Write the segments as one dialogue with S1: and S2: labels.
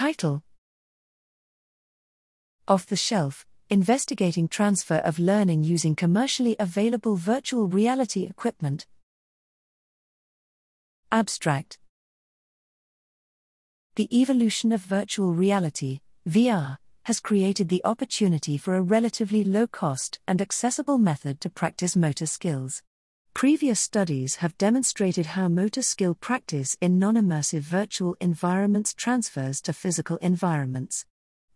S1: Title Off the Shelf Investigating Transfer of Learning Using Commercially Available Virtual Reality Equipment. Abstract The evolution of virtual reality, VR, has created the opportunity for a relatively low cost and accessible method to practice motor skills. Previous studies have demonstrated how motor skill practice in non immersive virtual environments transfers to physical environments.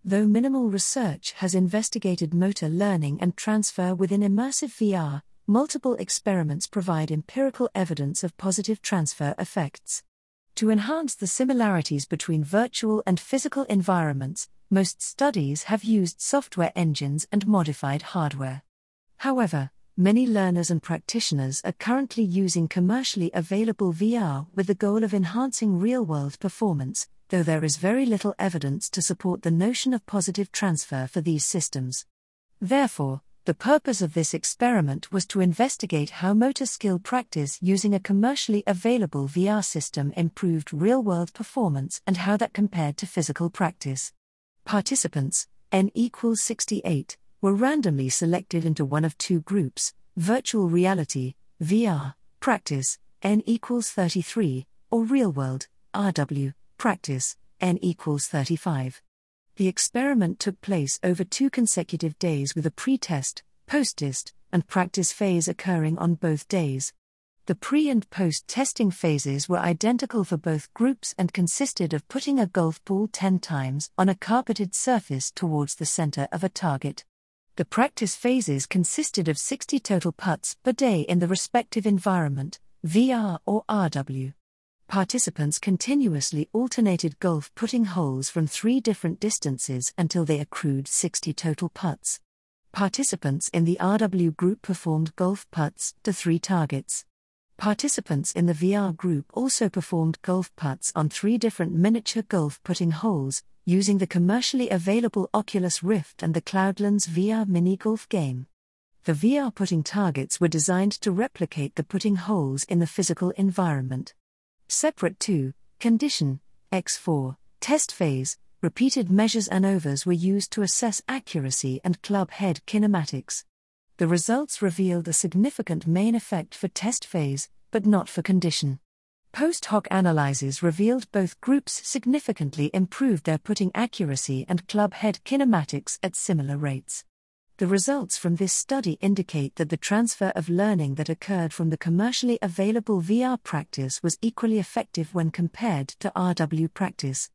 S1: Though minimal research has investigated motor learning and transfer within immersive VR, multiple experiments provide empirical evidence of positive transfer effects. To enhance the similarities between virtual and physical environments, most studies have used software engines and modified hardware. However, many learners and practitioners are currently using commercially available VR with the goal of enhancing real world performance, though there is very little evidence to support the notion of positive transfer for these systems. Therefore, the purpose of this experiment was to investigate how motor skill practice using a commercially available VR system improved real world performance and how that compared to physical practice. Participants, N equals 68, were randomly selected into one of two groups virtual reality, VR, practice, N equals 33, or real world, RW, practice, N equals 35. The experiment took place over two consecutive days with a pre test, post test, and practice phase occurring on both days. The pre and post testing phases were identical for both groups and consisted of putting a golf ball 10 times on a carpeted surface towards the center of a target. The practice phases consisted of 60 total putts per day in the respective environment, VR or RW participants continuously alternated golf putting holes from three different distances until they accrued 60 total putts. Participants in the RW group performed golf putts to three targets. Participants in the VR group also performed golf putts on three different miniature golf putting holes, using the commercially available Oculus Rift and the Cloudlands VR mini golf game. The VR putting targets were designed to replicate the putting holes in the physical environment. Separate to condition X4 test phase, repeated measures ANOVAs were used to assess accuracy and club head kinematics. The results revealed a significant main effect for test phase, but not for condition. Post hoc analyses revealed both groups significantly improved their putting accuracy and club head kinematics at similar rates. The results from this study indicate that the transfer of learning that occurred from the commercially available VR practice was equally effective when compared to RW practice.